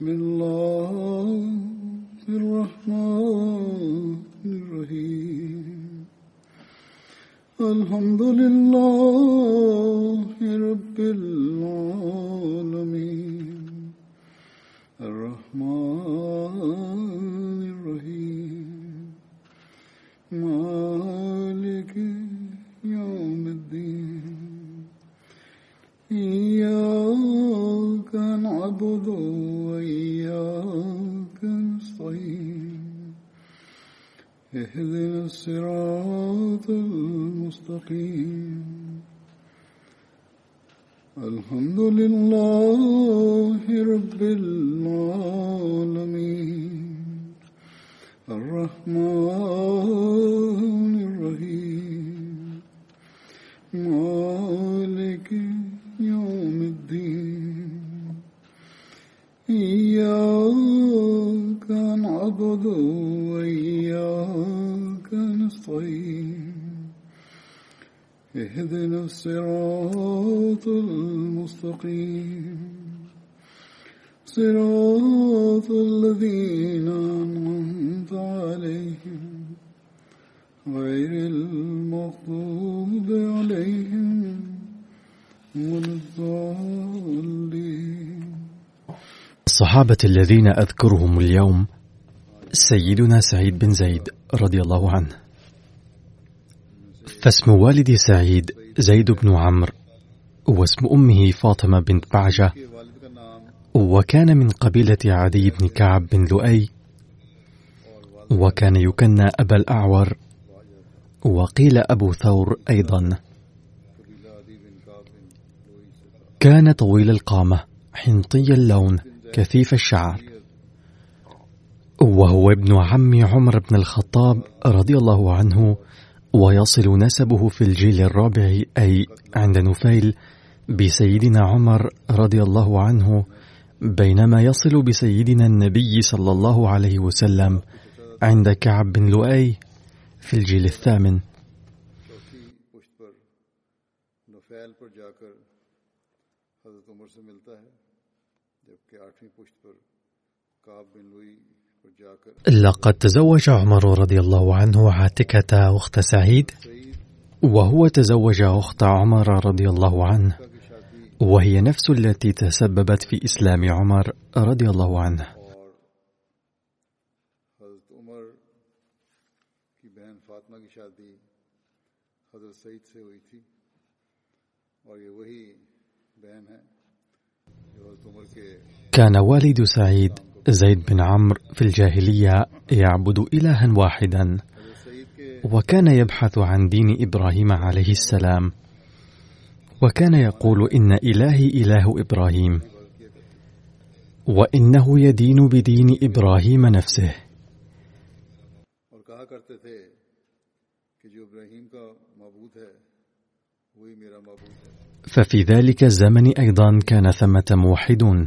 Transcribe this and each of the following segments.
بسم الله نستعين اهدنا الصراط المستقيم. صراط الذين أنعمت عليهم غير المغضوب عليهم ولا الضالين. الصحابة الذين أذكرهم اليوم سيدنا سعيد بن زيد رضي الله عنه. فاسم والد سعيد زيد بن عمرو واسم أمه فاطمة بنت بعجة وكان من قبيلة عدي بن كعب بن لؤي وكان يكنى أبا الأعور وقيل أبو ثور أيضا. كان طويل القامة حنطي اللون كثيف الشعر. وهو ابن عم عمر بن الخطاب رضي الله عنه ويصل نسبه في الجيل الرابع أي عند نفيل بسيدنا عمر رضي الله عنه بينما يصل بسيدنا النبي صلى الله عليه وسلم عند كعب بن لؤي في الجيل الثامن. جبکہ آٹھویں پشت پر بن لوئی لقد تزوج عمر رضي الله عنه عاتكة أخت سعيد وهو تزوج أخت عمر رضي الله عنه وهي نفس التي تسببت في إسلام عمر رضي الله عنه. كان والد سعيد زيد بن عمرو في الجاهلية يعبد إلها واحدا وكان يبحث عن دين إبراهيم عليه السلام وكان يقول إن إلهي إله إبراهيم وإنه يدين بدين إبراهيم نفسه. ففي ذلك الزمن أيضا كان ثمة موحدون.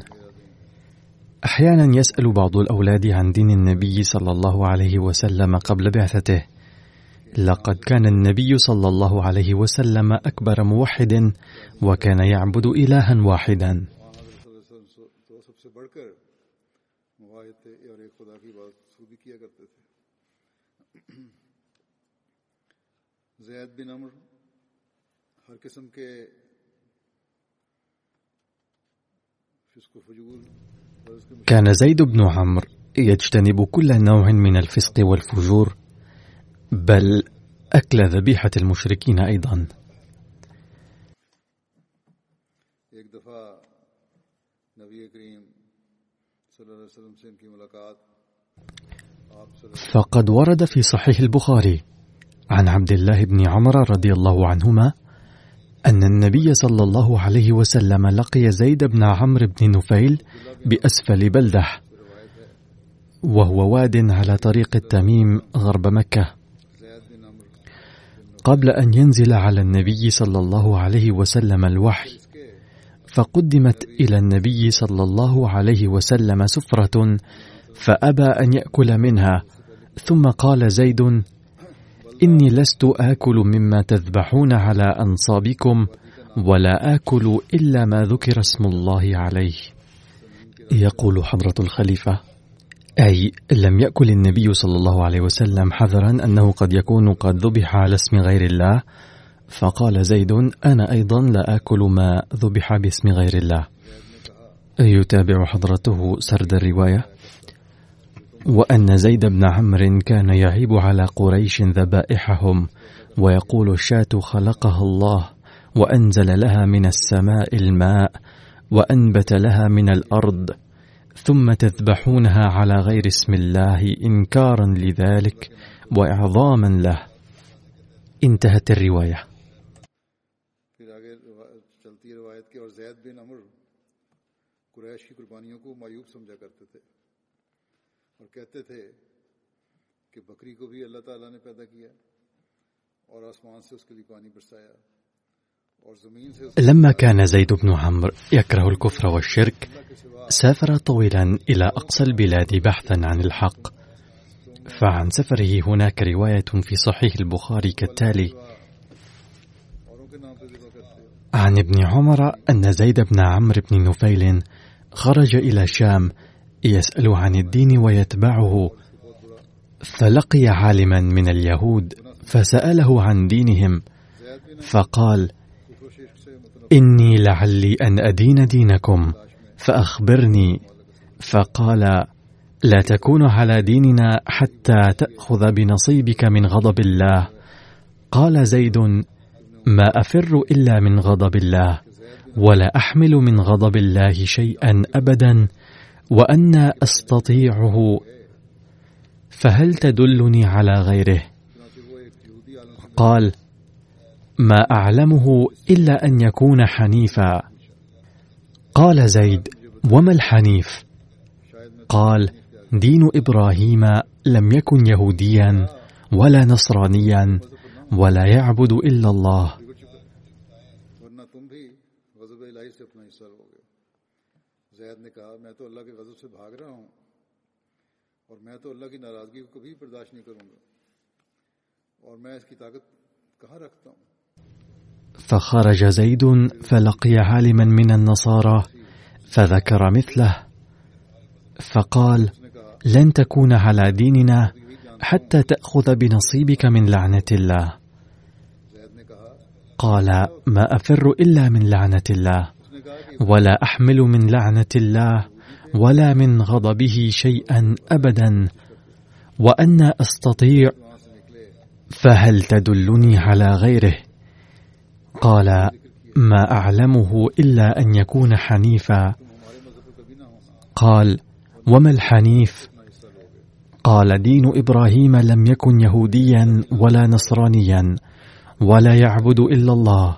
أحيانا يسأل بعض الأولاد عن دين النبي صلى الله عليه وسلم قبل بعثته. لقد كان النبي صلى الله عليه وسلم أكبر موحد وكان يعبد إلها واحدا. زید بن عمر ہر قسم کے كان زيد بن عمرو يجتنب كل نوع من الفسق والفجور بل أكل ذبيحة المشركين اللہ فقد ورد في صحيح البخاري عن عبد الله بن عمر رضي الله عنهما أن النبي صلى الله عليه وسلم لقي زيد بن عمرو بن نفيل بأسفل بلدة وهو واد على طريق التميم غرب مكة. قبل أن ينزل على النبي صلى الله عليه وسلم الوحي فقدمت إلى النبي صلى الله عليه وسلم سفرة فأبى أن يأكل منها ثم قال زيد إني لست آكل مما تذبحون على أنصابكم ولا آكل إلا ما ذكر اسم الله عليه. يقول حضرة الخليفة أي لم يأكل النبي صلى الله عليه وسلم حذرا أنه قد يكون قد ذبح على اسم غير الله؟ فقال زيد أنا أيضا لا آكل ما ذبح باسم غير الله. يتابع حضرته سرد الرواية. وأن زيد بن عمرو كان يعيب على قريش ذبائحهم ويقول الشاة خلقها الله وأنزل لها من السماء الماء وأنبت لها من الأرض ثم تذبحونها على غير اسم الله إنكارا لذلك وإعظاما له. انتهت الرواية. تھے کہ بکری کو بھی اللہ تعالیٰ نے پیدا کیا اور آسمان سے اس کے لیے پانی برسایا لما كان زيد بن عمرو يكره الكفر والشرك سافر طويلا إلى أقصى البلاد بحثا عن الحق. فعن سفره هناك رواية في صحيح البخاري كالتالي عن ابن عمر أن زيد بن عمرو بن نفيل خرج إلى شام يسأل عن الدين ويتبعه. فلقي عالما من اليهود فسأله عن دينهم فقال إني لعلي أن أدين دينكم فأخبرني. فقال لا تكون على ديننا حتى تأخذ بنصيبك من غضب الله. قال زيد ما أفر إلا من غضب الله ولا أحمل من غضب الله شيئا أبدا وأنا أستطيعه فهل تدلني على غيره؟ قال ما أعلمه إلا أن يكون حنيفا. قال زيد وما الحنيف؟ قال دين إبراهيم لم يكن يهوديا ولا نصرانيا ولا يعبد إلا الله اور میں تو اللہ کی ناراضگی کو کبھی برداشت نہیں کروں گا اور میں اس کی طاقت کہاں رکھتا ہوں فخرج زيد فلقي عالما من النصارى فذكر مثله فقال لن تكون على ديننا حتى تأخذ بنصيبك من لعنة الله. قال ما أفر إلا من لعنة الله ولا أحمل من لعنة الله ولا من غضبه شيئا ابدا. وأنا أستطيع فهل تدلني على غيره؟ قال ما أعلمه إلا أن يكون حنيفا. قال وما الحنيف؟ قال دين إبراهيم لم يكن يهوديا ولا نصرانيا ولا يعبد إلا الله.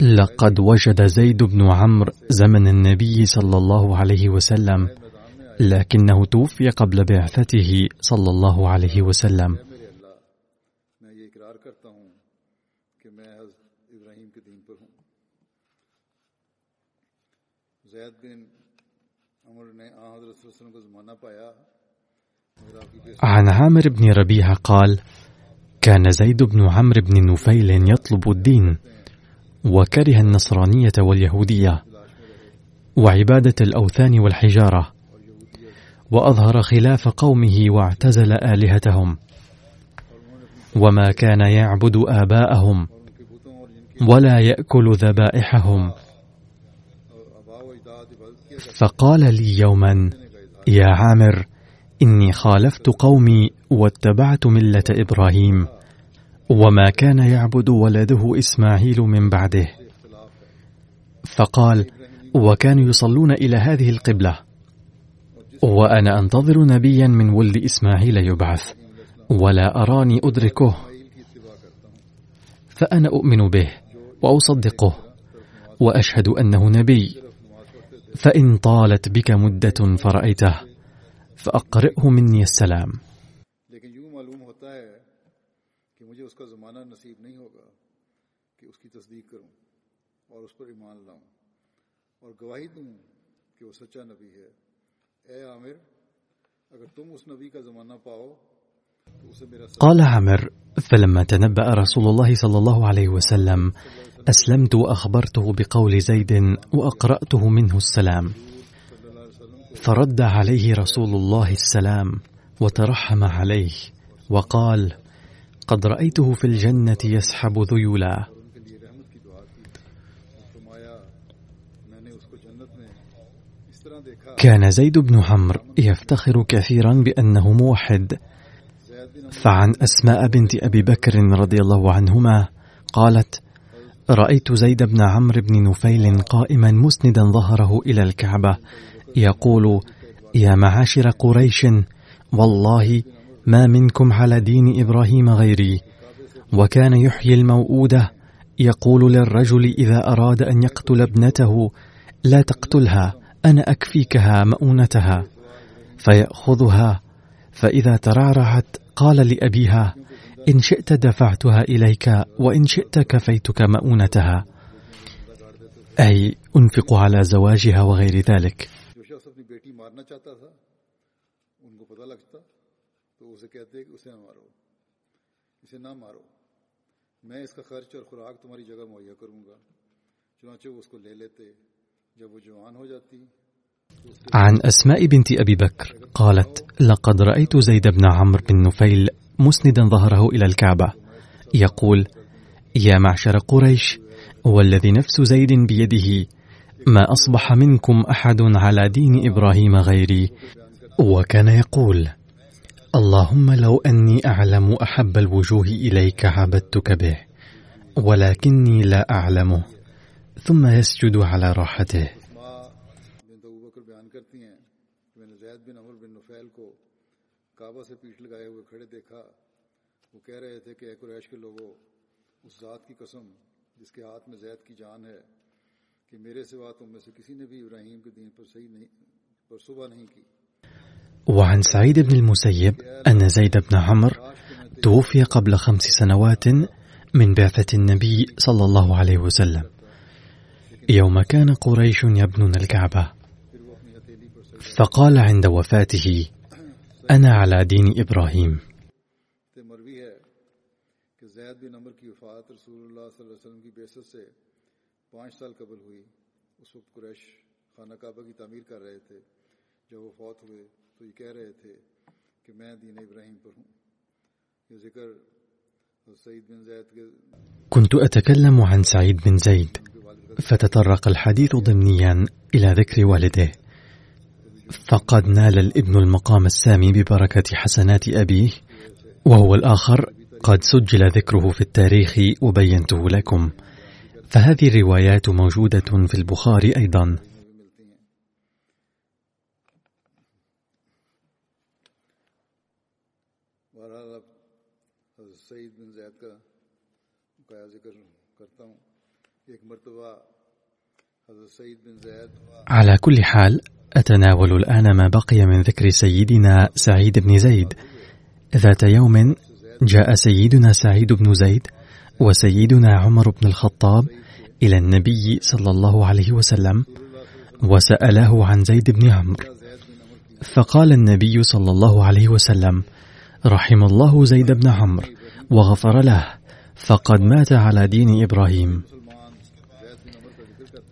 لقد وجد زيد بن عمرو زمن النبي صلى الله عليه وسلم لكنه توفي قبل بعثته صلى الله عليه وسلم. عن عامر بن ربيعة قال كان زيد بن عمرو بن نفيل يطلب الدين وكره النصرانية واليهودية وعبادة الأوثان والحجارة وأظهر خلاف قومه واعتزل آلهتهم وما كان يعبد آباءهم ولا يأكل ذبائحهم. فقال لي يوما يا عامر إني خالفت قومي واتبعت ملة إبراهيم. وما كان يعبد ولده إسماعيل من بعده. فقال وكانوا يصلون إلى هذه القبلة. وأنا أنتظر نبيا من ولد إسماعيل يبعث ولا أراني أدركه. فأنا أؤمن به وأصدقه وأشهد أنه نبي. فإن طالت بك مدة فرأيته فأقرئه مني السلام. اور گواہی دوں کہ وہ سچا نبی ہے اے عامر اگر تم اس نبی کا زمانہ پاؤ قال عامر فلما تنبأ رسول الله صلى الله عليه وسلم أسلمت وأخبرته بقول زيد وأقرأته منه السلام. فرد عليه رسول الله السلام وترحم عليه وقال قد رأيته في الجنة يسحب ذيولا. كان زيد بن عمرو يفتخر كثيرا بأنه موحد. فعن أسماء بنت أبي بكر رضي الله عنهما قالت رأيت زيد بن عمرو بن نفيل قائما مسندا ظهره إلى الكعبة يقول يا معاشر قريش والله ما منكم على دين إبراهيم غيري. وكان يحيي الموءودة. يقول للرجل إذا أراد أن يقتل ابنته لا تقتلها أنا أكفيكها مؤونتها. فيأخذها. فإذا ترعرعت قال لأبيها إن شئت دفعتها إليك وإن شئت كفيتك مؤونتها. أي أنفق على زواجها وغير ذلك. میں اس کا خرچ اور خوراک تمہاری جگہ مہیا کروں گا۔ چنانچہ وہ اس کو لے لیتے۔ عن أسماء بنت أبي بكر قالت لقد رأيت زيد بن عمرو بن نفيل مسندا ظهره إلى الكعبة. يقول يا معشر قريش والذي نفس زيد بيده ما أصبح منكم أحد على دين إبراهيم غيري؟ وكان يقول اللهم لو أني أعلم أحب الوجوه إليك عبدتك به ولكني لا أعلمه ثم يسجد على راحته. وہ کہہ رہے تھے کہ اے قریش کے لوگوں اس ذات کی قسم جس کے ہاتھ میں زید کی جان ہے کہ میرے سوا تم میں سے کسی نے بھی ابراہیم کے دین پر صحیح نہیں پر صبح نہیں کی وعن سعيد بن المسيب أن زيد بن عمرو توفي قبل خمس سنوات من بعثة النبي صلى الله عليه وسلم. يوم كان قريش يبنون الكعبة فقال عند وفاته أنا على دين إبراهيم. اس وقت قریش خانہ کعبہ کی تعمیر کر رہے تھے جب وہ فوت ہوئے۔ تو یہ کہہ رہے تھے کہ میں دین ابراہیم پر ہوں یہ ذکر سعید بن زید کے كنت أتكلم عن سعيد بن زيد فتطرق الحديث ضمنيا إلى ذكر والده. فقد نال الابن المقام السامي ببركة حسنات أبيه وهو الآخر قد سجل ذكره في التاريخ وبينته لكم. فهذه الروايات موجودة في البخاري أيضا. على كل حال أتناول الآن ما بقي من ذكر سيدنا سعيد بن زيد. ذات يوم جاء سيدنا سعيد بن زيد وسيدنا عمر بن الخطاب إلى النبي صلى الله عليه وسلم وسأله عن زيد بن عمرو. فقال النبي صلى الله عليه وسلم رحم الله زيد بن عمرو وغفر له فقد مات على دين إبراهيم.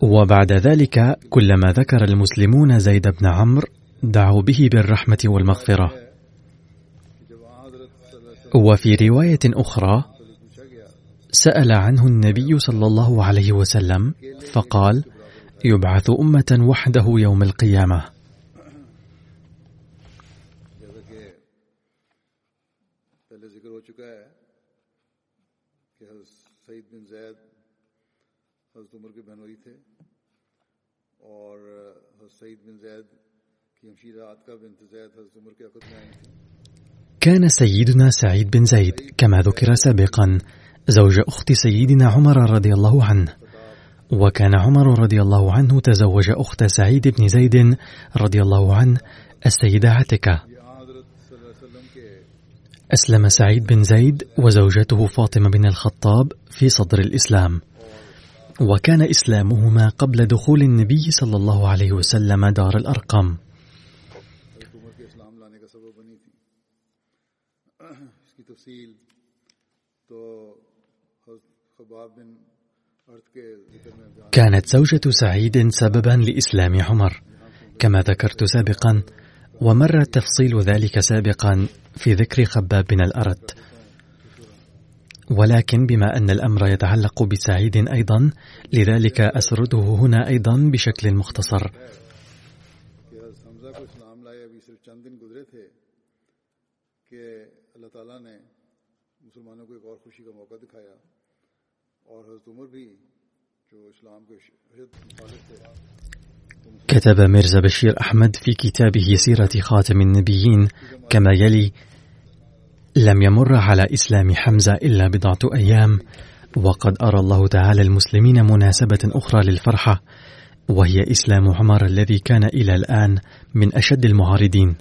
وبعد ذلك كلما ذكر المسلمون زيد بن عمرو دعوا به بالرحمة والمغفرة. وفي رواية أخرى سأل عنه النبي صلى الله عليه وسلم فقال يبعث أمة وحده يوم القيامة. حضرت عمر کے تھے اور سعید بن زید کی ہمشیرہ عتقہ بنت زید حضرت عمر کے عقد میں آئی كان سيدنا سعيد بن زيد كما ذكر سابقا زوج أخت سيدنا عمر رضي الله عنه وكان عمر رضي الله عنه تزوج أخت سعيد بن زيد رضي الله عنه السيدة عتكة أسلم سعيد بن زيد وزوجته فاطمة بن الخطاب في صدر الإسلام. وكان إسلامهما قبل دخول النبي صلى الله عليه وسلم دار الأرقم كانت زوجة سعيد سببا لإسلام عمر كما ذكرت سابقا ومر تفصيل ذلك سابقا في ذكر خباب بن الأرد. ولكن بما أن الأمر يتعلق بسعيد أيضا لذلك أسرده هنا أيضا بشكل مختصر. كتب ميرزا بشير أحمد في كتابه سيرة خاتم النبيين كما يلي لم يمر على إسلام حمزة إلا بضعة أيام وقد أرى الله تعالى المسلمين مناسبة أخرى للفرحة وهي إسلام عمر الذي كان إلى الآن من أشد المعارضين.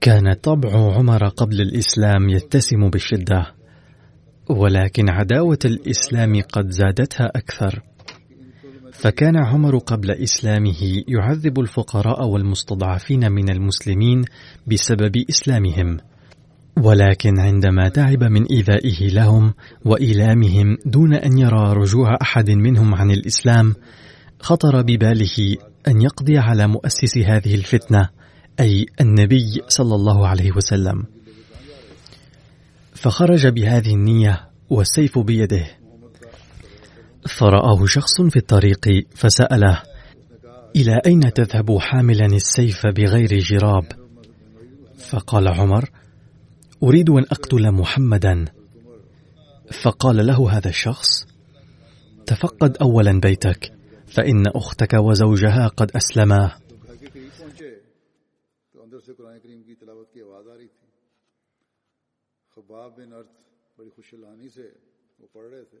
كان طبع عمر قبل الإسلام يتسم بالشدة ولكن عداوة الإسلام قد زادتها أكثر. فكان عمر قبل إسلامه يعذب الفقراء والمستضعفين من المسلمين بسبب إسلامهم. ولكن عندما تعب من إيذائه لهم وإيلامهم دون أن يرى رجوع أحد منهم عن الإسلام خطر بباله أن يقضي على مؤسس هذه الفتنة أي النبي صلى الله عليه وسلم. فخرج بهذه النية والسيف بيده. فرآه شخص في الطريق فسأله إلى أين تذهب حاملا السيف بغير جراب؟ فقال عمر أريد أن أقتل محمدا فقال له هذا الشخص تفقد أولا بيتك فإن أختك وزوجها قد أسلما بڑی خوش لانی سے وہ پڑھ رہے تھے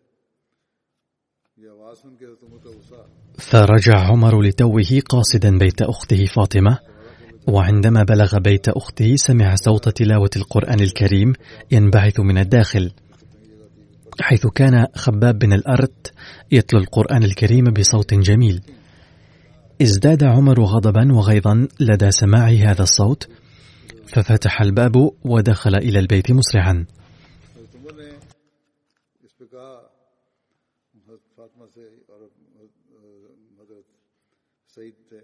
فرجع عمر لتوه قاصدا بيت أخته فاطمة وعندما بلغ بيت أخته سمع صوت تلاوة القرآن الكريم ينبعث من الداخل حيث كان خباب بن الأرت يتلو القرآن الكريم بصوت جميل. ازداد عمر غضبا وغيظا لدى سماع هذا الصوت ففتح الباب ودخل إلى البيت مسرعا. سعید تھے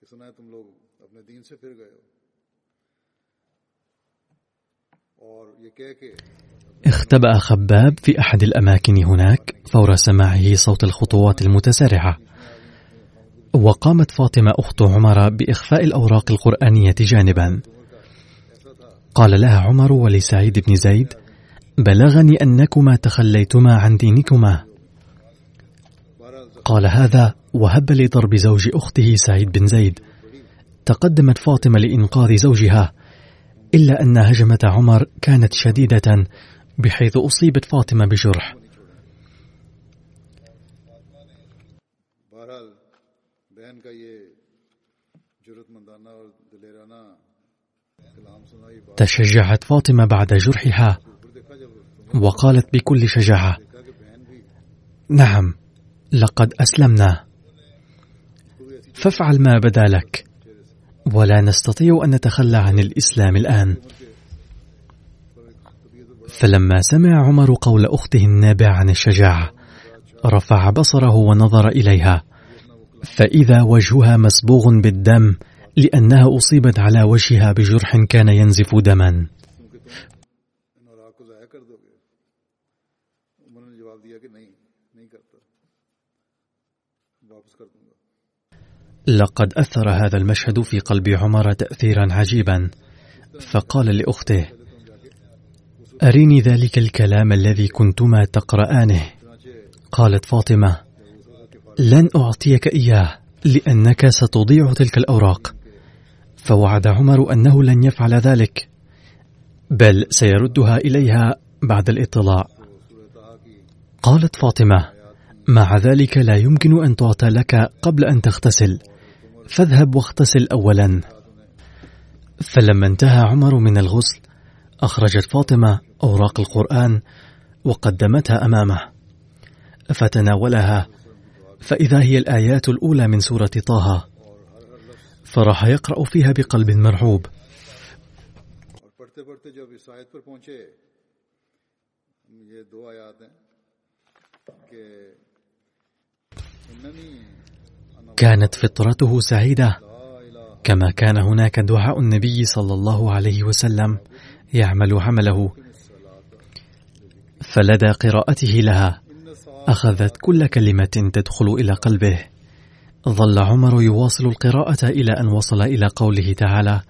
کہ سنا ہے تم لوگ اپنے دین سے پھر گئے ہو اور یہ کہہ کے اختبأ خباب في أحد الأماكن هناك فور سماعه صوت الخطوات المتسارعة. وقامت فاطمة أخت عمر بإخفاء الأوراق القرآنية جانبا. قال لها عمر ولسعيد بن زيد بلغني أنكما تخليتما عن دينكما. قال هذا وهب لضرب زوج أخته سعيد بن زيد. تقدمت فاطمة لإنقاذ زوجها إلا أن هجمة عمر كانت شديدة بحيث أصيبت فاطمة بجرح. تشجعت فاطمة بعد جرحها وقالت بكل شجاعة. نعم لقد أسلمنا. فافعل ما بدا لك. ولا نستطيع أن نتخلى عن الإسلام الآن. فلما سمع عمر قول أخته النابع عن الشجاعة رفع بصره ونظر إليها. فإذا وجهها مسبوغ بالدم لأنها أصيبت على وجهها بجرح كان ينزف دما. لقد أثر هذا المشهد في قلب عمر تأثيرا عجيبا. فقال لأخته أريني ذلك الكلام الذي كنتما تقرآنه. قالت فاطمة لن أعطيك إياه لأنك ستضيع تلك الأوراق. فوعد عمر أنه لن يفعل ذلك بل سيردها إليها بعد الإطلاع. قالت فاطمة مع ذلك لا يمكن أن تعطى لك قبل أن تغتسل فاذهب واغتسل أولا فلما انتهى عمر من الغسل أخرجت فاطمة أوراق القرآن وقدمتها أمامه فتناولها فإذا هي الآيات الأولى من سورة طه فراح يقرأ فيها بقلب مرعوب كانت فطرته سعيدة. كما كان هناك دعاء النبي صلى الله عليه وسلم يعمل عمله. فلدى قراءته لها. أخذت كل كلمة تدخل إلى قلبه. ظل عمر يواصل القراءة إلى أن وصل إلى قوله تعالى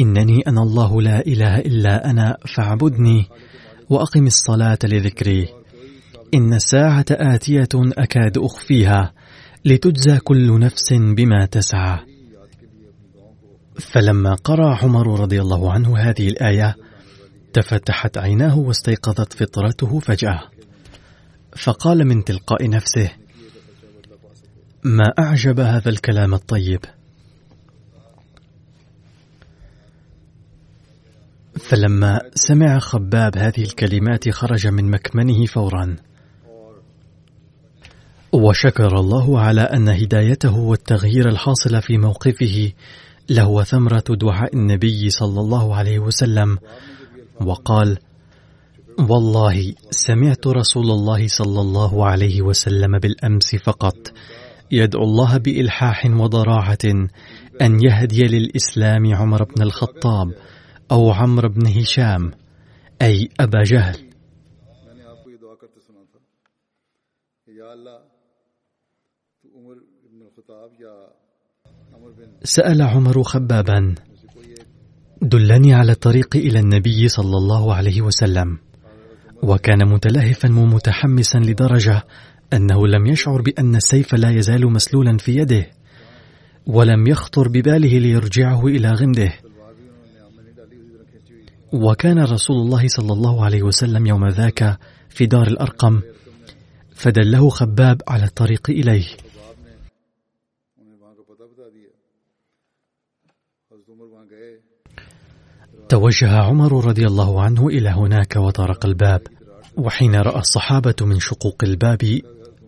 إنني أنا الله لا إله إلا أنا فاعبدني وأقم الصلاة لذكري. إن الساعة آتية أكاد أخفيها. لتجزى كل نفس بما تسعى. فلما قرأ عمر رضي الله عنه هذه الآية تفتحت عيناه واستيقظت فطرته فجأة. فقال من تلقاء نفسه ما أعجب هذا الكلام الطيب. فلما سمع خباب هذه الكلمات خرج من مكمنه فورا. وشكر الله على أن هدايته والتغيير الحاصل في موقفه لهو ثمرة دعاء النبي صلى الله عليه وسلم وقال والله سمعت رسول الله صلى الله عليه وسلم بالأمس فقط يدعو الله بإلحاح وضراعة أن يهدي للإسلام عمر بن الخطاب أو عمرو بن هشام أي أبا جهل سأل عمر خبابا دلني على الطريق إلى النبي صلى الله عليه وسلم وكان متلهفا ومتحمسا لدرجة أنه لم يشعر بأن السيف لا يزال مسلولا في يده ولم يخطر بباله ليرجعه إلى غمده. وكان رسول الله صلى الله عليه وسلم يوم ذاك في دار الأرقم فدله خباب على الطريق إليه. توجه عمر رضي الله عنه إلى هناك وطرق الباب وحين رأى الصحابة من شقوق الباب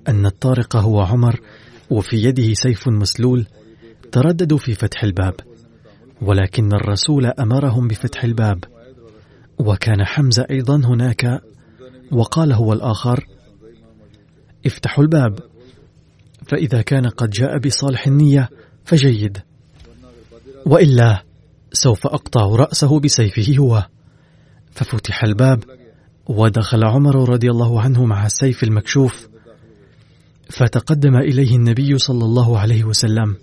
أن الطارق هو عمر وفي يده سيف مسلول ترددوا في فتح الباب ولكن الرسول أمرهم بفتح الباب وكان حمزة أيضا هناك وقال هو الآخر افتحوا الباب فإذا كان قد جاء بصالح النية فجيد وإلا سوف أقطع رأسه بسيفه هو. ففتح الباب ودخل عمر رضي الله عنه مع السيف المكشوف. فتقدم إليه النبي صلى الله عليه وسلم.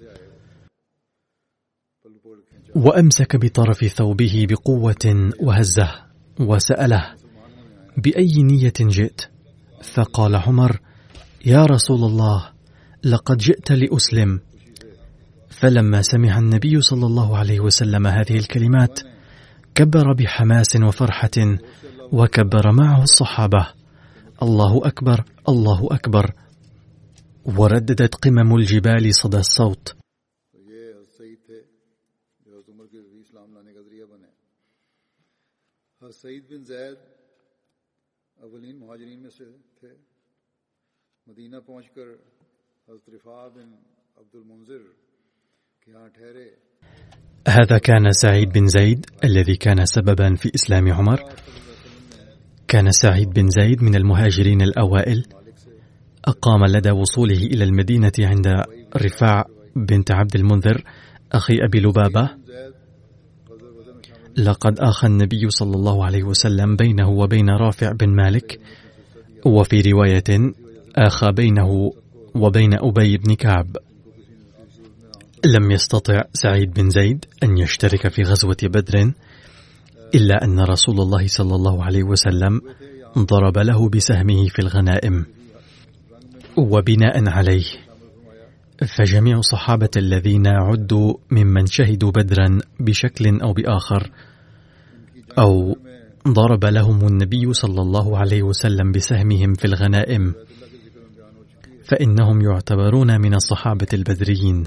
وأمسك بطرف ثوبه بقوة وهزه وسأله بأي نية جئت؟ فقال عمر يا رسول الله لقد جئت لأسلم. فلما سمع النبي صلى الله عليه وسلم هذه الكلمات كبر بحماس وفرحة وكبر معه الصحابة. الله أكبر الله أكبر. ورددت قمم الجبال صدى الصوت. مدینہ پہنچ کر حضرت رفاع بن عبد المنظر هذا كان سعيد بن زيد الذي كان سببا في إسلام عمر. كان سعيد بن زيد من المهاجرين الأوائل. أقام لدى وصوله إلى المدينة عند رفاع بنت عبد المنذر أخي أبي لبابة. لقد اخى النبي صلى الله عليه وسلم بينه وبين رافع بن مالك. وفي رواية اخى بينه وبين أبي بن كعب. لم يستطع سعيد بن زيد أن يشترك في غزوة بدر إلا أن رسول الله صلى الله عليه وسلم ضرب له بسهمه في الغنائم وبناء عليه. فجميع الصحابة الذين عدوا ممن شهدوا بدرا بشكل أو بآخر أو ضرب لهم النبي صلى الله عليه وسلم بسهمهم في الغنائم فإنهم يعتبرون من الصحابة البدريين.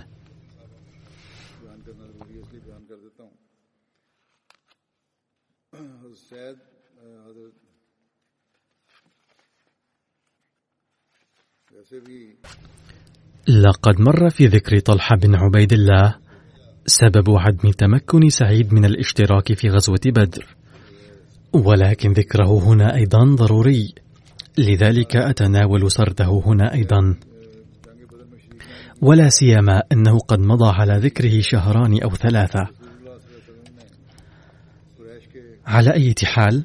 لقد مر في ذكر طلحة بن عبيد الله سبب عدم تمكن سعيد من الاشتراك في غزوة بدر. ولكن ذكره هنا أيضا ضروري. لذلك أتناول سرده هنا أيضا. ولا سيما أنه قد مضى على ذكره شهران أو ثلاثة. على أي حال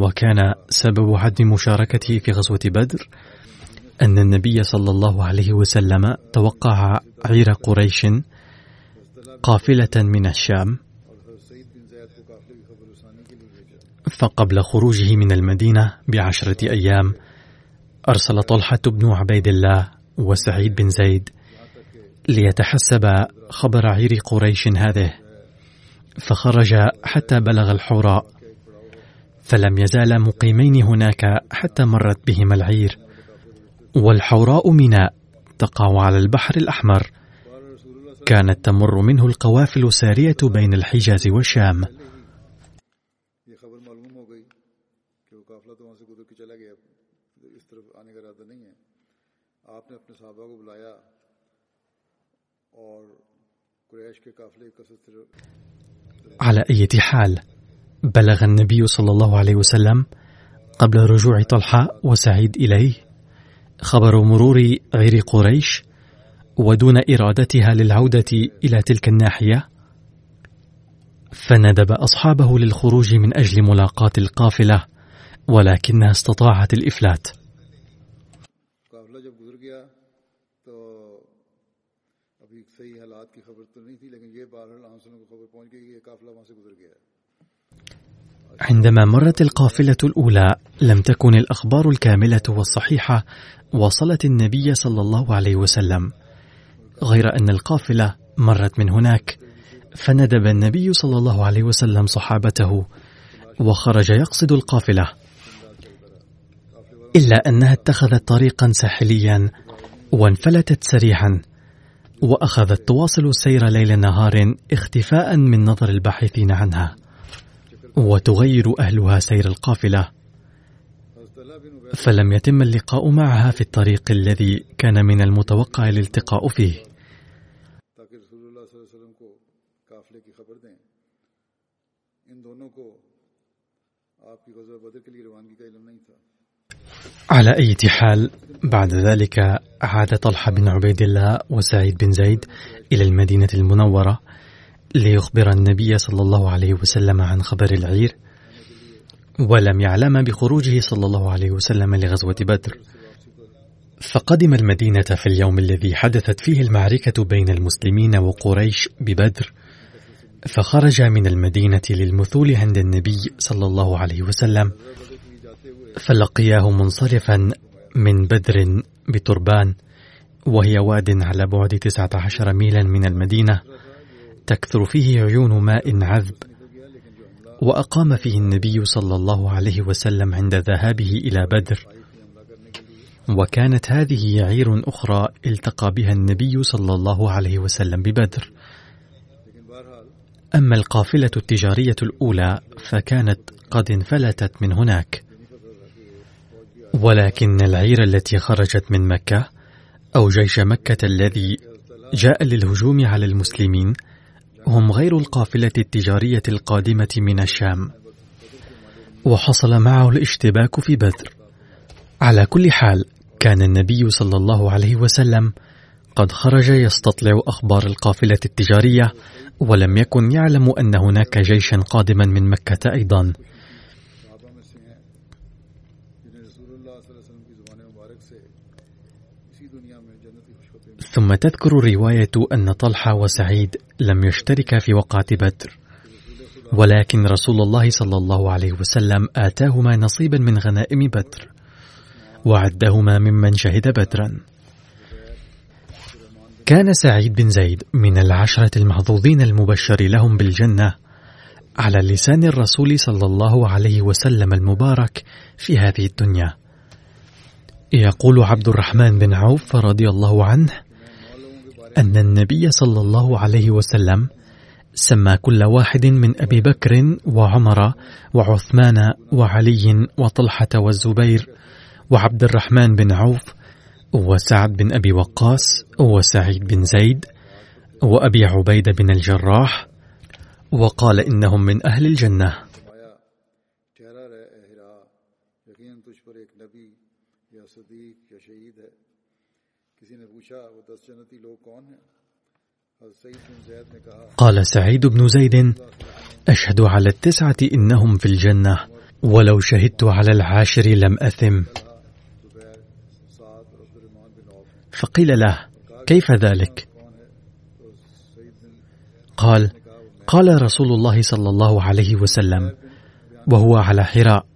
وكان سبب عدم مشاركته في غزوة بدر أن النبي صلى الله عليه وسلم توقع عير قريش قافلة من الشام فقبل خروجه من المدينة بعشرة أيام أرسل طلحة بن عبيد الله وسعيد بن زيد ليتحسب خبر عير قريش هذه فخرج حتى بلغ الحوراء فلم يزال مقيمين هناك حتى مرت بهما العير. والحوراء ميناء تقع على البحر الأحمر. كانت تمر منه القوافل سارية بين الحجاز والشام. على أي حال بلغ النبي صلى الله عليه وسلم قبل رجوع طلحة وسعيد إليه خبر مرور غير قريش ودون إرادتها للعودة إلى تلك الناحية؟ فندب أصحابه للخروج من أجل ملاقاة القافلة ولكنها استطاعت الإفلات. عندما مرت القافلة الأولى لم تكن الأخبار الكاملة والصحيحة وصلت النبي صلى الله عليه وسلم غير أن القافلة مرت من هناك فندب النبي صلى الله عليه وسلم صحابته وخرج يقصد القافلة. إلا أنها اتخذت طريقا ساحليا وانفلتت سريعا وأخذت تواصل السير ليل نهار اختفاء من نظر الباحثين عنها. وتغير أهلها سير القافلة. فلم يتم اللقاء معها في الطريق الذي كان من المتوقع الالتقاء فيه. على أي حال بعد ذلك عاد طلحة بن عبيد الله وسعيد بن زيد إلى المدينة المنورة ليخبر النبي صلى الله عليه وسلم عن خبر العير. ولم يعلم بخروجه صلى الله عليه وسلم لغزوة بدر. فقدم المدينة في اليوم الذي حدثت فيه المعركة بين المسلمين وقريش ببدر فخرج من المدينة للمثول عند النبي صلى الله عليه وسلم فلقياه منصرفا من بدر بتربان وهي واد على بعد تسعة عشر ميلا من المدينة تكثر فيه عيون ماء عذب. وأقام فيه النبي صلى الله عليه وسلم عند ذهابه إلى بدر. وكانت هذه عير أخرى التقى بها النبي صلى الله عليه وسلم ببدر. أما القافلة التجارية الأولى فكانت قد انفلتت من هناك. ولكن العير التي خرجت من مكة أو جيش مكة الذي جاء للهجوم على المسلمين هم غير القافلة التجارية القادمة من الشام. وحصل معه الاشتباك في بدر. على كل حال كان النبي صلى الله عليه وسلم قد خرج يستطلع أخبار القافلة التجارية ولم يكن يعلم أن هناك جيشا قادما من مكة أيضا. ثم تذكر الرواية أن طلحة وسعيد لم يشتركا في وقعة بدر. ولكن رسول الله صلى الله عليه وسلم آتاهما نصيبا من غنائم بدر وعدهما ممن شهد بدرا. كان سعيد بن زيد من العشرة المحظوظين المبشر لهم بالجنة على لسان الرسول صلى الله عليه وسلم المبارك في هذه الدنيا. يقول عبد الرحمن بن عوف رضي الله عنه أن النبي صلى الله عليه وسلم سمى كل واحد من أبي بكر وعمر وعثمان وعلي وطلحة والزبير وعبد الرحمن بن عوف وسعد بن أبي وقاص وسعيد بن زيد وأبي عبيدة بن الجراح وقال إنهم من أهل الجنة. قال سعيد بن زيد أشهد على التسعة إنهم في الجنة. ولو شهدت على العاشر لم أثم. فقيل له كيف ذلك؟ قال قال رسول الله صلى الله عليه وسلم وهو على حراء.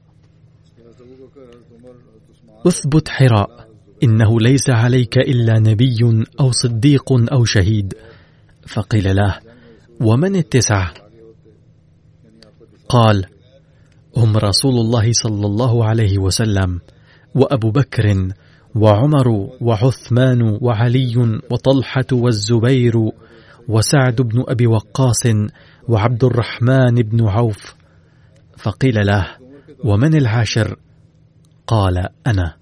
أثبت حراء. إنه ليس عليك إلا نبي أو صديق أو شهيد. فقيل له ومن التسعة؟ قال هم رسول الله صلى الله عليه وسلم وأبو بكر وعمر وعثمان وعلي وطلحة والزبير وسعد بن أبي وقاص وعبد الرحمن بن عوف. فقيل له ومن العاشر؟ قال أنا.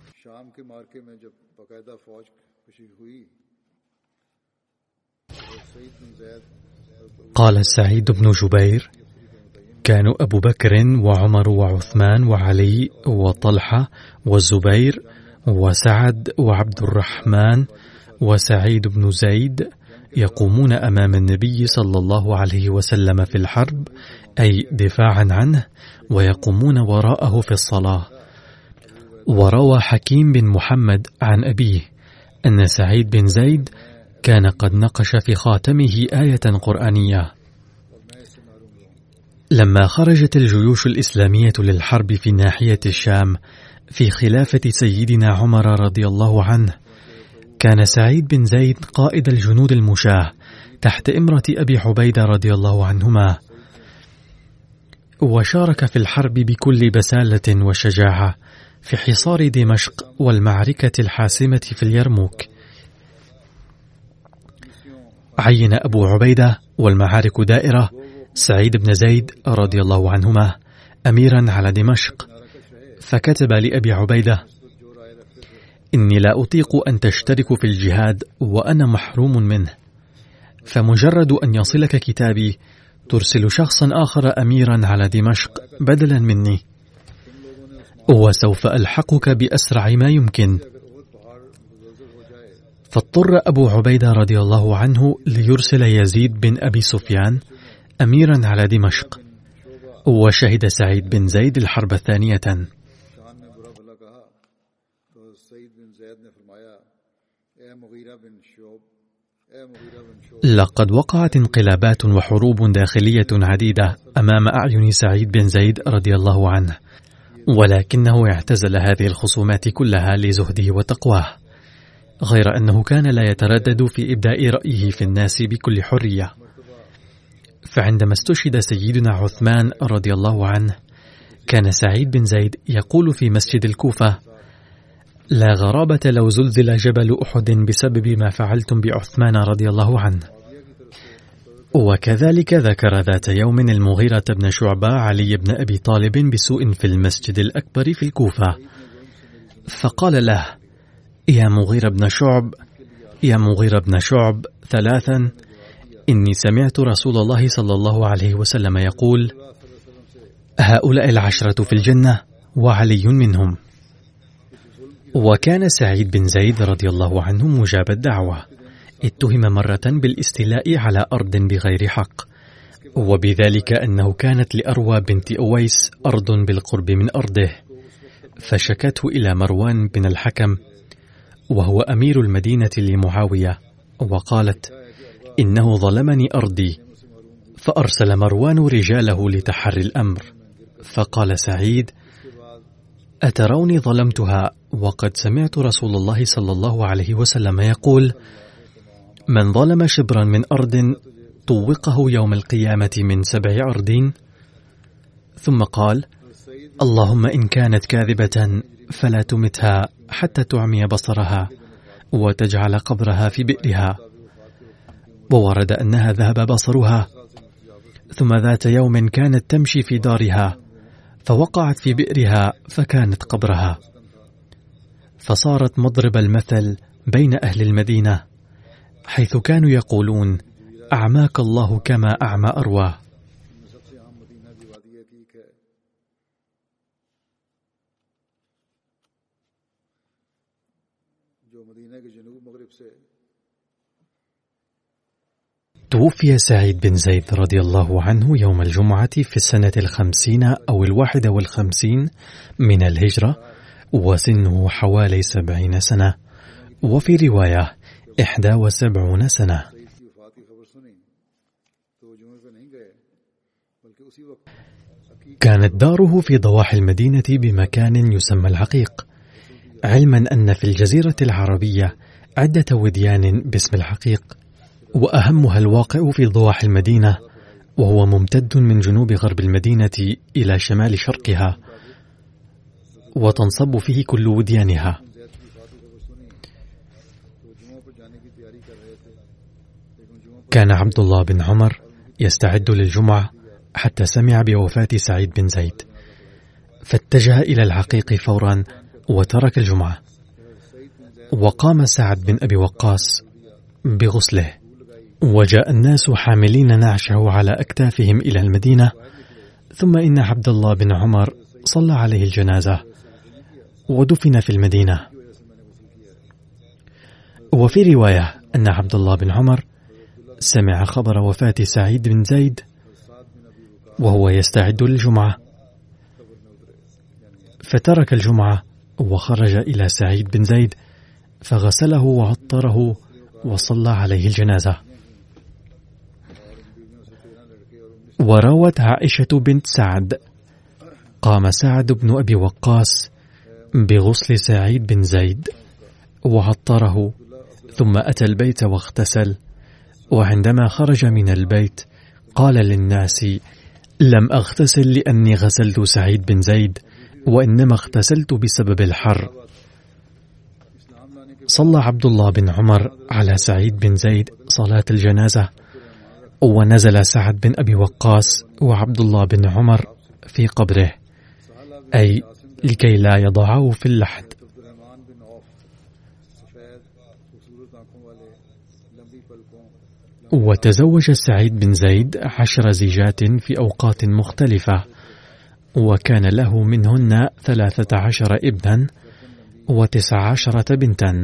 قال سعيد بن جبير كانوا أبو بكر وعمر وعثمان وعلي وطلحة والزبير وسعد وعبد الرحمن وسعيد بن زيد يقومون أمام النبي صلى الله عليه وسلم في الحرب أي دفاعا عنه ويقومون وراءه في الصلاة. وروى حكيم بن محمد عن أبيه أن سعيد بن زيد كان قد نقش في خاتمه آية قرآنية. لما خرجت الجيوش الإسلامية للحرب في ناحية الشام في خلافة سيدنا عمر رضي الله عنه كان سعيد بن زيد قائد الجنود المشاة تحت إمرة أبي عبيدة رضي الله عنهما. وشارك في الحرب بكل بسالة وشجاعة في حصار دمشق والمعركة الحاسمة في اليرموك. عين أبو عبيدة والمعارك دائرة سعيد بن زيد رضي الله عنهما أميرا على دمشق. فكتب لأبي عبيدة إني لا أطيق أن تشتركوا في الجهاد وأنا محروم منه. فمجرد أن يصلك كتابي ترسل شخصا آخر أميرا على دمشق بدلا مني. وسوف ألحقك بأسرع ما يمكن. فاضطر أبو عبيدة رضي الله عنه ليرسل يزيد بن أبي سفيان أميرا على دمشق وشهد سعيد بن زيد الحرب الثانية. لقد وقعت انقلابات وحروب داخلية عديدة أمام أعين سعيد بن زيد رضي الله عنه. ولكنه اعتزل هذه الخصومات كلها لزهده وتقواه غير أنه كان لا يتردد في إبداء رأيه في الناس بكل حرية. فعندما استشهد سيدنا عثمان رضي الله عنه كان سعيد بن زيد يقول في مسجد الكوفة لا غرابة لو زلزل جبل أحد بسبب ما فعلتم بعثمان رضي الله عنه. وكذلك ذكر ذات يوم المغيرة بن شعبة علي بن أبي طالب بسوء في المسجد الأكبر في الكوفة. فقال له يا مغير بن شعب يا مغير بن شعب ثلاثا إني سمعت رسول الله صلى الله عليه وسلم يقول هؤلاء العشرة في الجنة وعلي منهم. وكان سعيد بن زيد رضي الله عنه مجاب الدعوة. اتهم مرة بالاستيلاء على أرض بغير حق. وبذلك أنه كانت لأروى بنت أويس أرض بالقرب من أرضه. فشكته إلى مروان بن الحكم وهو أمير المدينة لمعاوية وقالت إنه ظلمني أرضي فأرسل مروان رجاله لتحري الأمر. فقال سعيد أتروني ظلمتها وقد سمعت رسول الله صلى الله عليه وسلم يقول من ظلم شبرا من أرض طوقه يوم القيامة من سبع أرضين ثم قال اللهم إن كانت كاذبة فلا تمتها حتى تعمي بصرها وتجعل قبرها في بئرها. وورد أنها ذهب بصرها. ثم ذات يوم كانت تمشي في دارها فوقعت في بئرها فكانت قبرها. فصارت مضرب المثل بين أهل المدينة. حيث كانوا يقولون أعماك الله كما أعمى أرواه. توفي سعيد بن زيد رضي الله عنه يوم الجمعة في السنة الخمسين أو الواحدة والخمسين من الهجرة وسنه حوالي سبعين سنة. وفي رواية إحدى وسبعون سنة. كانت داره في ضواحي المدينة بمكان يسمى العقيق علما أن في الجزيرة العربية عدة وديان باسم العقيق وأهمها الواقع في ضواحي المدينة وهو ممتد من جنوب غرب المدينة إلى شمال شرقها وتنصب فيه كل وديانها. كان عبد الله بن عمر يستعد للجمعة حتى سمع بوفاة سعيد بن زيد فاتجه إلى العقيق فورا وترك الجمعة. وقام سعد بن أبي وقاص بغسله وجاء الناس حاملين نعشه على أكتافهم إلى المدينة ثم إن عبد الله بن عمر صلى عليه الجنازة ودفن في المدينة. وفي رواية أن عبد الله بن عمر سمع خبر وفاة سعيد بن زيد وهو يستعد للجمعة. فترك الجمعة وخرج إلى سعيد بن زيد فغسله وعطره وصلى عليه الجنازة. وروت عائشة بنت سعد قام سعد بن أبي وقاص بغسل سعيد بن زيد وعطره ثم أتى البيت واغتسل. وعندما خرج من البيت قال للناس لم أغتسل لأني غسلت سعيد بن زيد وإنما اغتسلت بسبب الحر. صلى عبد الله بن عمر على سعيد بن زيد صلاة الجنازة ونزل سعد بن أبي وقاص وعبد الله بن عمر في قبره أي لكي لا يضعه في اللحد. وتزوج سعيد بن زيد عشر زيجات في أوقات مختلفة وكان له منهن ثلاثة عشر ابنا وتسع عشرة بنتا.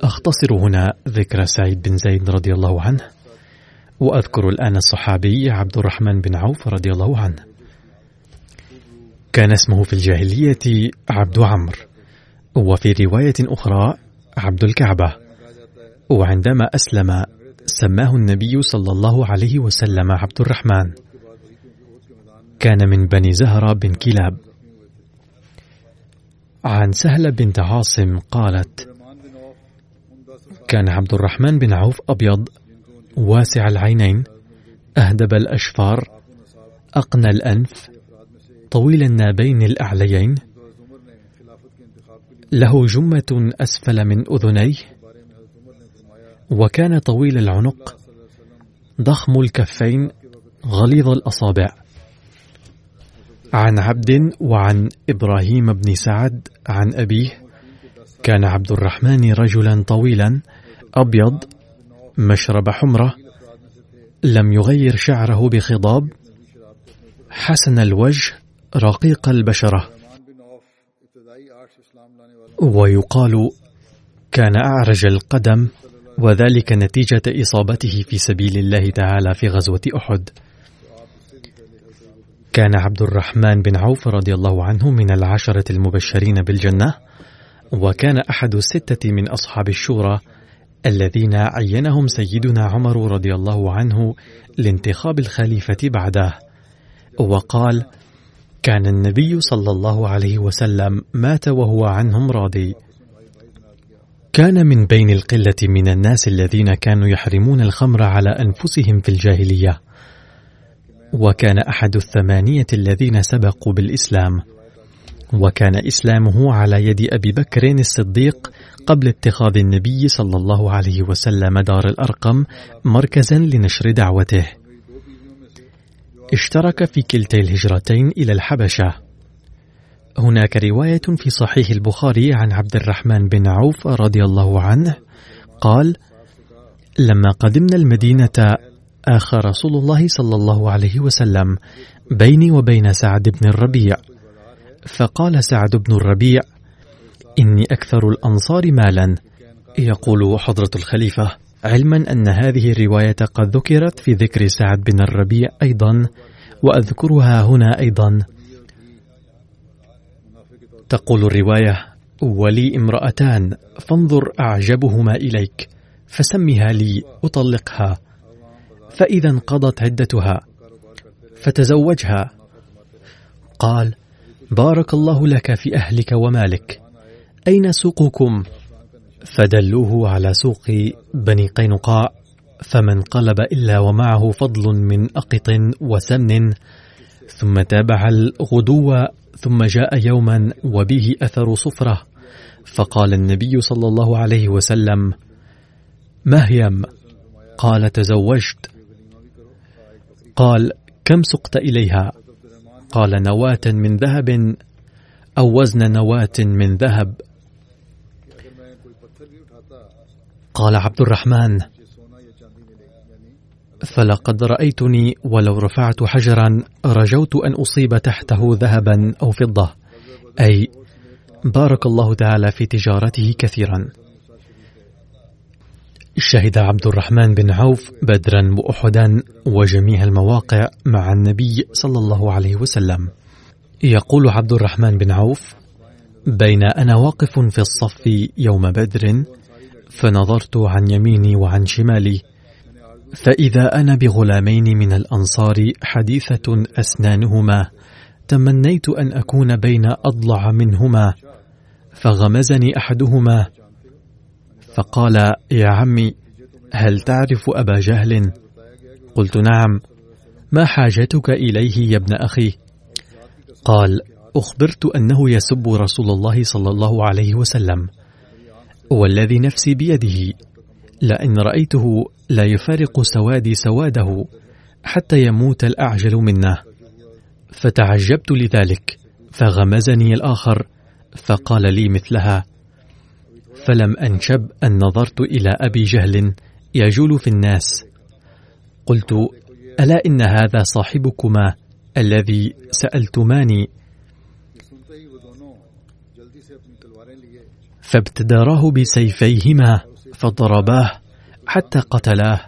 أختصر هنا ذكر سعيد بن زيد رضي الله عنه وأذكر الآن الصحابي عبد الرحمن بن عوف رضي الله عنه. كان اسمه في الجاهلية عبد عمرو وفي رواية أخرى عبد الكعبة. وعندما أسلم سماه النبي صلى الله عليه وسلم عبد الرحمن. كان من بني زهرة بن كلاب. عن سهلة بنت عاصم قالت كان عبد الرحمن بن عوف أبيض واسع العينين أهدب الأشفار أقنى الأنف طويل النابين الأعليين له جمة أسفل من أذنيه وكان طويل العنق ضخم الكفين غليظ الأصابع. عن عبد وعن إبراهيم بن سعد عن أبيه كان عبد الرحمن رجلا طويلا أبيض مشرب حمرة لم يغير شعره بخضاب حسن الوجه رقيق البشرة. ويقال كان أعرج القدم وذلك نتيجة إصابته في سبيل الله تعالى في غزوة أحد. كان عبد الرحمن بن عوف رضي الله عنه من العشرة المبشرين بالجنة وكان أحد الستة من أصحاب الشورى الذين عينهم سيدنا عمر رضي الله عنه لانتخاب الخليفة بعده. وقال كان النبي صلى الله عليه وسلم مات وهو عنهم راضي. كان من بين القلة من الناس الذين كانوا يحرمون الخمر على أنفسهم في الجاهلية. وكان أحد الثمانية الذين سبقوا بالإسلام. وكان إسلامه على يد أبي بكر الصديق قبل اتخاذ النبي صلى الله عليه وسلم دار الأرقم مركزا لنشر دعوته. اشترك في كلتا الهجرتين إلى الحبشة. هناك رواية في صحيح البخاري عن عبد الرحمن بن عوف رضي الله عنه قال لما قدمنا المدينة آخى رسول الله صلى الله عليه وسلم بيني وبين سعد بن الربيع. فقال سعد بن الربيع إني أكثر الأنصار مالا. يقول حضرة الخليفة. علما أن هذه الرواية قد ذكرت في ذكر سعد بن الربيع أيضا وأذكرها هنا أيضا. تقول الرواية ولي امرأتان فانظر أعجبهما إليك فسمها لي أطلقها. فإذا انقضت عدتها فتزوجها. قال بارك الله لك في أهلك ومالك أين سوقكم؟ فدلوه على سوق بني قينقاع فما انقلب إلا ومعه فضل من أقط وسمن ثم تابع الغدو ثم جاء يوما وبه أثر صفرة فقال النبي صلى الله عليه وسلم مهيم قال تزوجت. قال كم سقت إليها؟ قال نواة من ذهب أو وزن نواة من ذهب. قال عبد الرحمن فلقد رأيتني ولو رفعت حجرا رجوت أن أصيب تحته ذهبا أو فضة. أي بارك الله تعالى في تجارته كثيرا. شهد عبد الرحمن بن عوف بدرا وأحدا وجميع المواقع مع النبي صلى الله عليه وسلم. يقول عبد الرحمن بن عوف بين أنا واقف في الصف يوم بدر فنظرت عن يميني وعن شمالي فإذا أنا بغلامين من الأنصار حديثة أسنانهما تمنيت أن أكون بين أضلع منهما فغمزني أحدهما فقال يا عمي هل تعرف أبا جهل؟ قلت نعم ما حاجتك إليه يا ابن أخي؟ قال أخبرت أنه يسب رسول الله صلى الله عليه وسلم والذي نفسي بيده. لئن رأيته لا يفارق سوادي سواده حتى يموت الأعجل منه. فتعجبت لذلك فغمزني الآخر فقال لي مثلها فلم أنشب أن نظرت إلى أبي جهل يجول في الناس. قلت ألا إن هذا صاحبكما الذي سألتماني فابتدراه بسيفيهما فضرباه حتى قتلاه.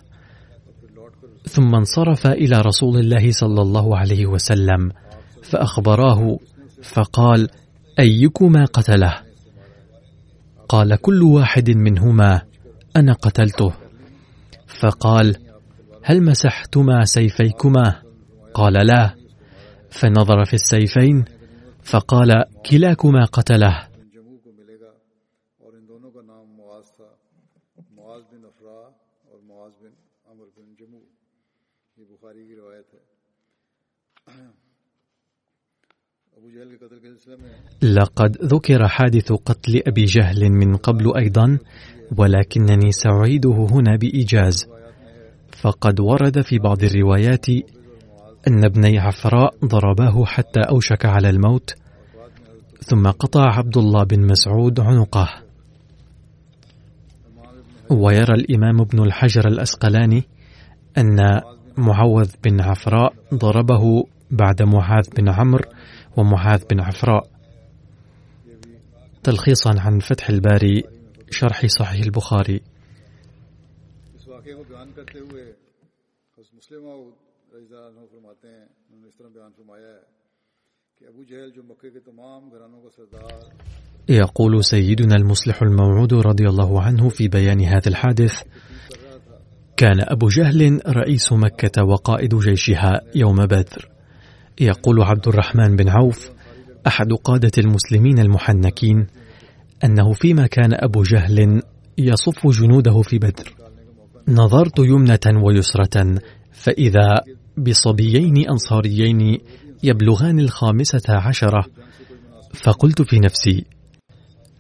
ثم انصرف إلى رسول الله صلى الله عليه وسلم فأخبراه فقال أيكما قتله؟ قال كل واحد منهما أنا قتلته. فقال هل مسحتما سيفيكما؟ قال لا. فنظر في السيفين فقال كلاكما قتله. لقد ذكر حادث قتل أبي جهل من قبل أيضا ولكنني سأعيده هنا بإيجاز. فقد ورد في بعض الروايات أن ابني عفراء ضرباه حتى أوشك على الموت ثم قطع عبد الله بن مسعود عنقه. ويرى الإمام ابن الحجر الأسقلاني أن معوذ بن عفراء ضربه بعد معاذ بن عمرو ومعاذ بن عفراء. تلخيصا عن فتح الباري شرح صحيح البخاري. يقول سيدنا المصلح الموعود رضي الله عنه في بيان هذا الحادث كان أبو جهل رئيس مكة وقائد جيشها يوم بدر. يقول عبد الرحمن بن عوف أحد قادة المسلمين المحنكين أنه فيما كان أبو جهل يصف جنوده في بدر. نظرت يمنة ويسرة فإذا بصبيين أنصاريين يبلغان الخامسة عشرة فقلت في نفسي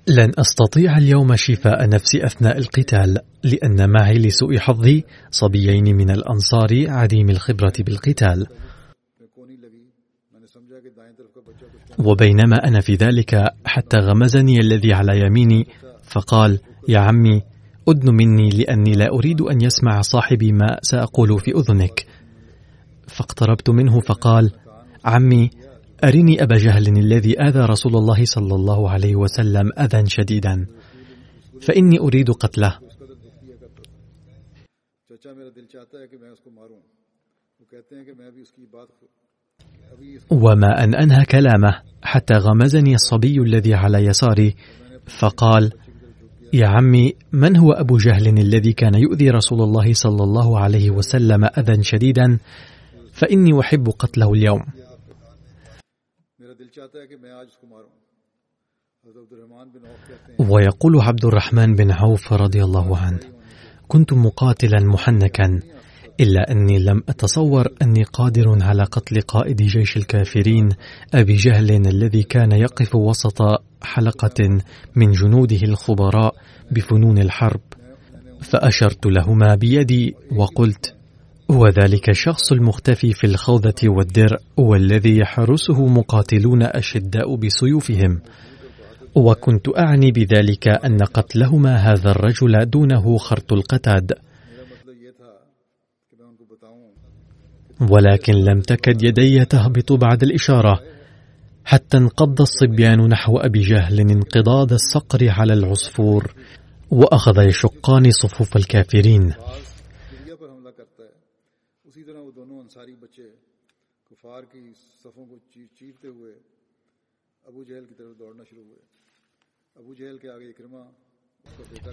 لن أستطيع اليوم شفاء نفسي أثناء القتال لأن معي لسوء حظي صبيين من الأنصار عديم الخبرة بالقتال. وبينما أنا في ذلك حتى غمزني الذي على يميني فقال يا عمي أدن مني لأني لا أريد أن يسمع صاحبي ما سأقول في أذنك. فاقتربت منه فقال عمي أرني أبا جهل الذي آذى رسول الله صلى الله عليه وسلم أذى شديدا فإني أريد قتله. وما أن أنهى كلامه حتى غمزني الصبي الذي على يساري فقال يا عمي من هو أبو جهل الذي كان يؤذي رسول الله صلى الله عليه وسلم أذى شديدا؟ فإني أحب قتله اليوم. ويقول عبد الرحمن بن عوف رضي الله عنه كنت مقاتلا محنكا إلا أني لم أتصور أني قادر على قتل قائد جيش الكافرين أبي جهل الذي كان يقف وسط حلقة من جنوده الخبراء بفنون الحرب. فأشرت لهما بيدي وقلت هو ذلك الشخص المختفي في الخوذة والدرع والذي يحرسه مقاتلون أشداء بسيوفهم. وكنت أعني بذلك أن قتلهما هذا الرجل دونه خرط القتاد. ولكن لم تكد يدي تهبط بعد الإشارة حتى انقض الصبيان نحو أبي جهل انقضاض الصقر على العصفور وأخذ يشقان صفوف الكافرين.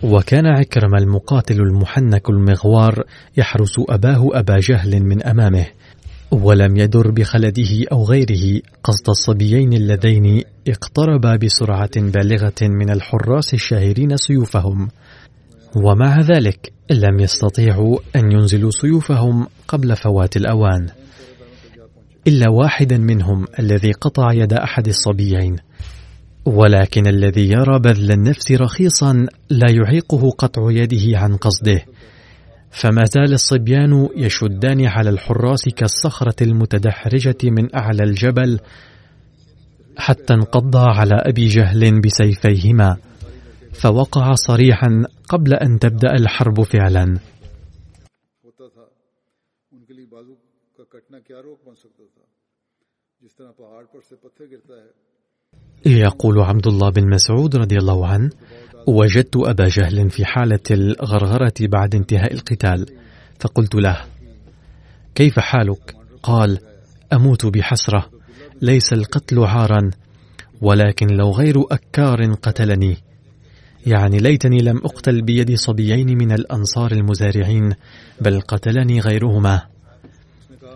وكان عكرم المقاتل المحنك المغوار يحرس أباه أبا جهل من أمامه ولم يدر بخلده أو غيره قصد الصبيين اللذين اقتربا بسرعة بالغة من الحراس الشاهرين سيوفهم. ومع ذلك لم يستطيعوا أن ينزلوا سيوفهم قبل فوات الأوان. إلا واحدا منهم الذي قطع يد أحد الصبيين ولكن الذي يرى بذل النفس رخيصا لا يعيقه قطع يده عن قصده. فما زال الصبيان يشدان على الحراس كالصخرة المتدحرجة من أعلى الجبل حتى انقضا على أبي جهل بسيفيهما فوقع صريحا قبل أن تبدأ الحرب فعلا. يقول عبد الله بن مسعود رضي الله عنه وجدت أبا جهل في حالة الغرغرة بعد انتهاء القتال. فقلت له كيف حالك؟ قال أموت بحسرة ليس القتل عارا ولكن لو غير أكار قتلني. يعني ليتني لم أقتل بيد صبيين من الأنصار المزارعين بل قتلني غيرهما.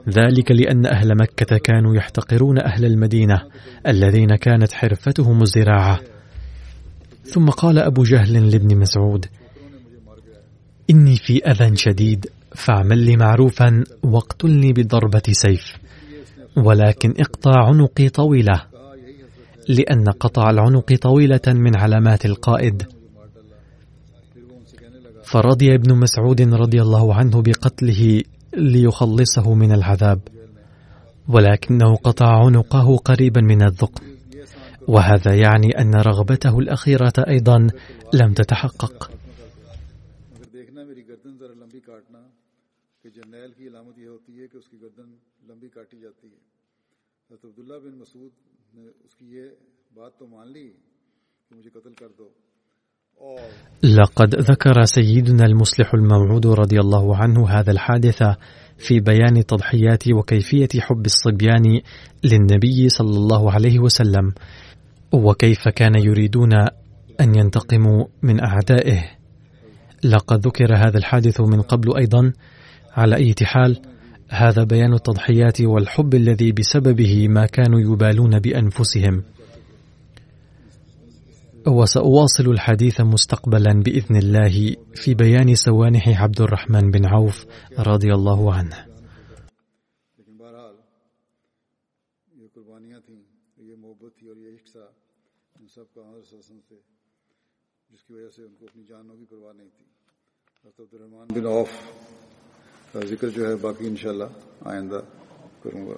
ذلك لأن أهل مكة كانوا يحتقرون أهل المدينة الذين كانت حرفتهم الزراعة. ثم قال أبو جهل لابن مسعود إني في أذى شديد فاعمل لي معروفا واقتلني بضربة سيف ولكن اقطع عنقي طويلة لأن قطع العنق طويلة من علامات القائد. فرضي ابن مسعود رضي الله عنه بقتله ليخلصه من العذاب ولكنه قطع عنقه قريبا من الذقن. وهذا يعني أن رغبته الأخيرة أيضا لم تتحقق. عبداللہ بن مسعود نے اس کی یہ بات تو مان لی کہ مجھے قتل کر دو۔ لقد ذكر سيدنا المصلح الموعود رضي الله عنه هذا الحادث في بيان تضحيات وكيفية حب الصبيان للنبي صلى الله عليه وسلم وكيف كان يريدون أن ينتقموا من أعدائه. لقد ذكر هذا الحادث من قبل أيضا على أي حال هذا بيان التضحيات والحب الذي بسببه ما كانوا يبالون بأنفسهم. وسأواصل الحديث مستقبلا بإذن الله في بيان سوانح عبد الرحمن بن عوف رضي الله عنه بن عوف کا ذکر جو ہے باقی انشاءاللہ آئندہ کروں گا